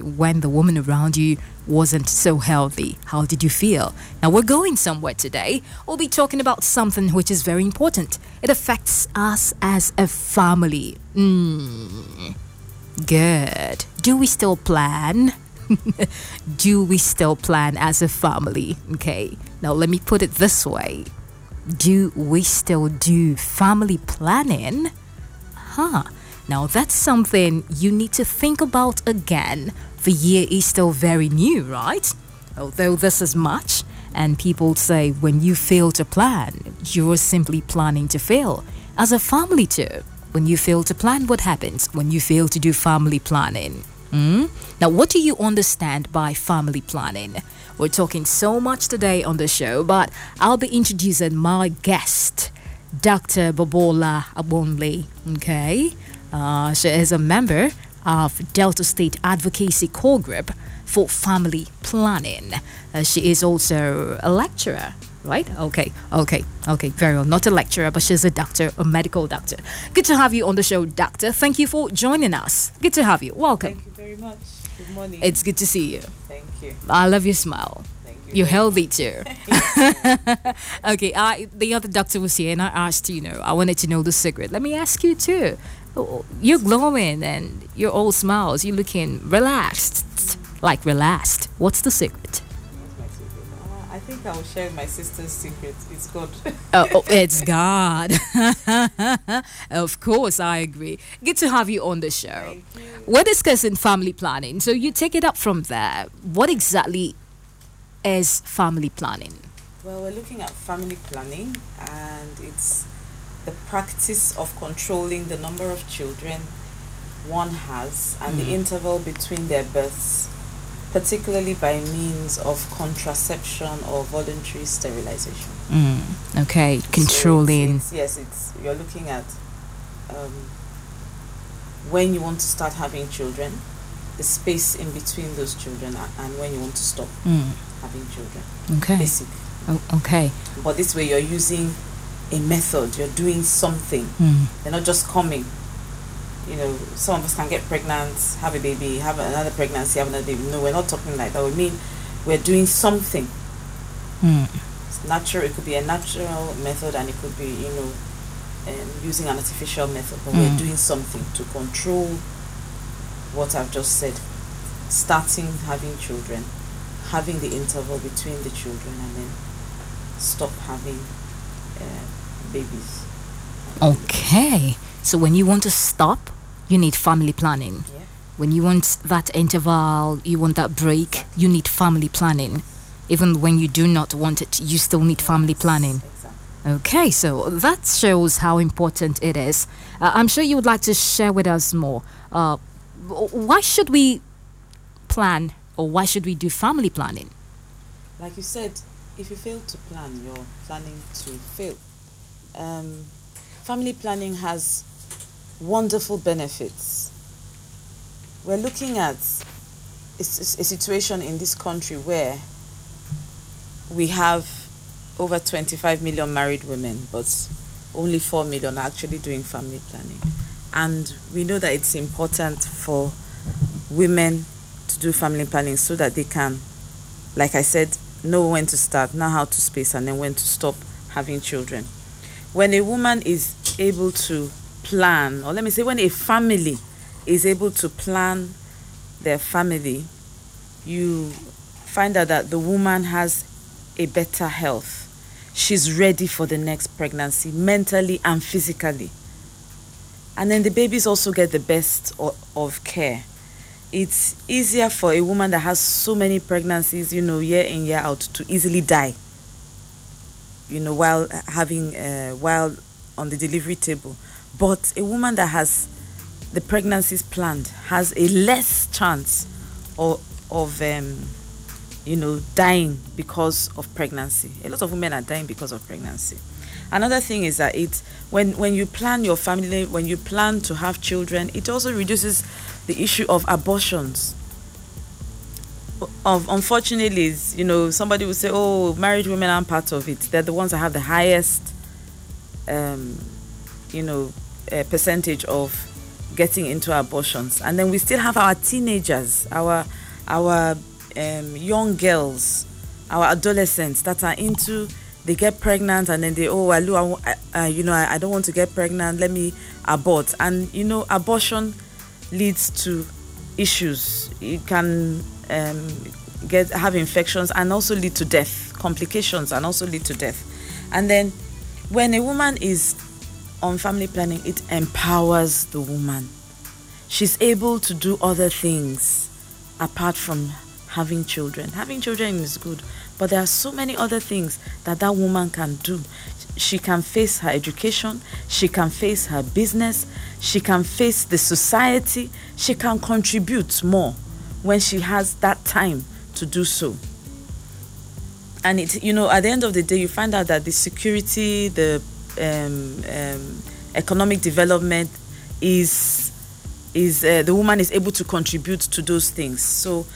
when the woman around you wasn't so healthy? How did you feel? Now, we're going somewhere today. We'll be talking about something which is very important. It affects us as a family. Mm. Good. Do we still plan? do we still plan as a family? Okay. Now, let me put it this way Do we still do family planning? Huh. Now, that's something you need to think about again. The year is still very new, right? Although this is much, and people say when you fail to plan, you're simply planning to fail. As a family, too, when you fail to plan, what happens when you fail to do family planning? Hmm? Now, what do you understand by family planning? We're talking so much today on the show, but I'll be introducing my guest, Dr. Babola Abonle. Okay, uh, she is a member of Delta State Advocacy Core Group for Family Planning. Uh, she is also a lecturer right? Okay, okay, okay, very well. Not a lecturer, but she's a doctor, a medical doctor. Good to have you on the show, doctor. Thank you for joining us. Good to have you. Welcome. Thank you very much. Good morning. It's good to see you. Thank you. I love your smile. Thank you. You're healthy too. okay, I, the other doctor was here and I asked, you know, I wanted to know the secret. Let me ask you too. You're glowing and you're all smiles. You're looking relaxed. Like relaxed. What's the secret? What's secret? Uh, I think I will share my sister's secret. It's good. Oh, oh, it's God. of course, I agree. Good to have you on the show. We're discussing family planning. So you take it up from there. What exactly is family planning? Well, we're looking at family planning, and it's the practice of controlling the number of children one has and the interval between their births, particularly by means of contraception or voluntary sterilization. Mm, okay, So controlling. it's- it's- yes, it's you're looking at um, when you want to start having children, the space in between those children, and when you want to stop Mm, having children. okay. Basic. O- okay. But this way, you're using a method. You're doing something. Mm, They're not just coming. You know, some of us can get pregnant, have a baby, have another pregnancy, have another baby. No, we're not talking like that. We mean we're doing something. mm, It's natural. It could be a natural method, and it could be, you know, um, using an artificial method. But Mm. we're doing something to control what I've just said. Starting having children, having the interval between the children, and then stop having uh, babies. okay. So when you want to stop, you need family planning. Yeah. When you want that interval, you want that break, you need family planning. Even when you do not want it, you still need family planning. Okay, so that shows how important it is. Uh, I'm sure you would like to share with us more. Uh, why should we plan or why should we do family planning? Like you said, if you fail to plan, you're planning to fail. Um, family planning has wonderful benefits. We're looking at a situation in this country where we have over 25 million married women, but only 4 million are actually doing family planning. And we know that it's important for women to do family planning so that they can like I said, know when to start, know how to space, and then when to stop having children. When a woman is able to plan, or let me say, when a family is able to plan their family, you find out that the woman has a better health. She's ready for the next pregnancy, mentally and physically. And then the babies also get the best of, of care it's easier for a woman that has so many pregnancies, you know, year in year out, to easily die. You know, while having uh, while on the delivery table, but a woman that has the pregnancies planned has a less chance of of um, you know dying because of pregnancy. A lot of women are dying because of pregnancy. Another thing is that it when when you plan your family, when you plan to have children, it also reduces the issue of abortions. Of unfortunately, is you know somebody will say, "Oh, married women aren't part of it. They're the ones that have the highest, um, you know, uh, percentage of getting into abortions. And then we still have our teenagers, our our um, young girls, our adolescents that are into they get pregnant and then they oh I, I, you know I, I don't want to get pregnant let me abort and you know abortion leads to issues it can um, get have infections and also lead to death complications and also lead to death. And then when a woman is on family planning it empowers the woman. She's able to do other things apart from having children. Having children is good but there are so many other things that that woman can do. She can face her education she can face her business she can face the society she can contribute more when she has that time to do so. And it you know at the end of the day you find out that the security the um, um, economic development is is uh, the woman is able to contribute to those things. So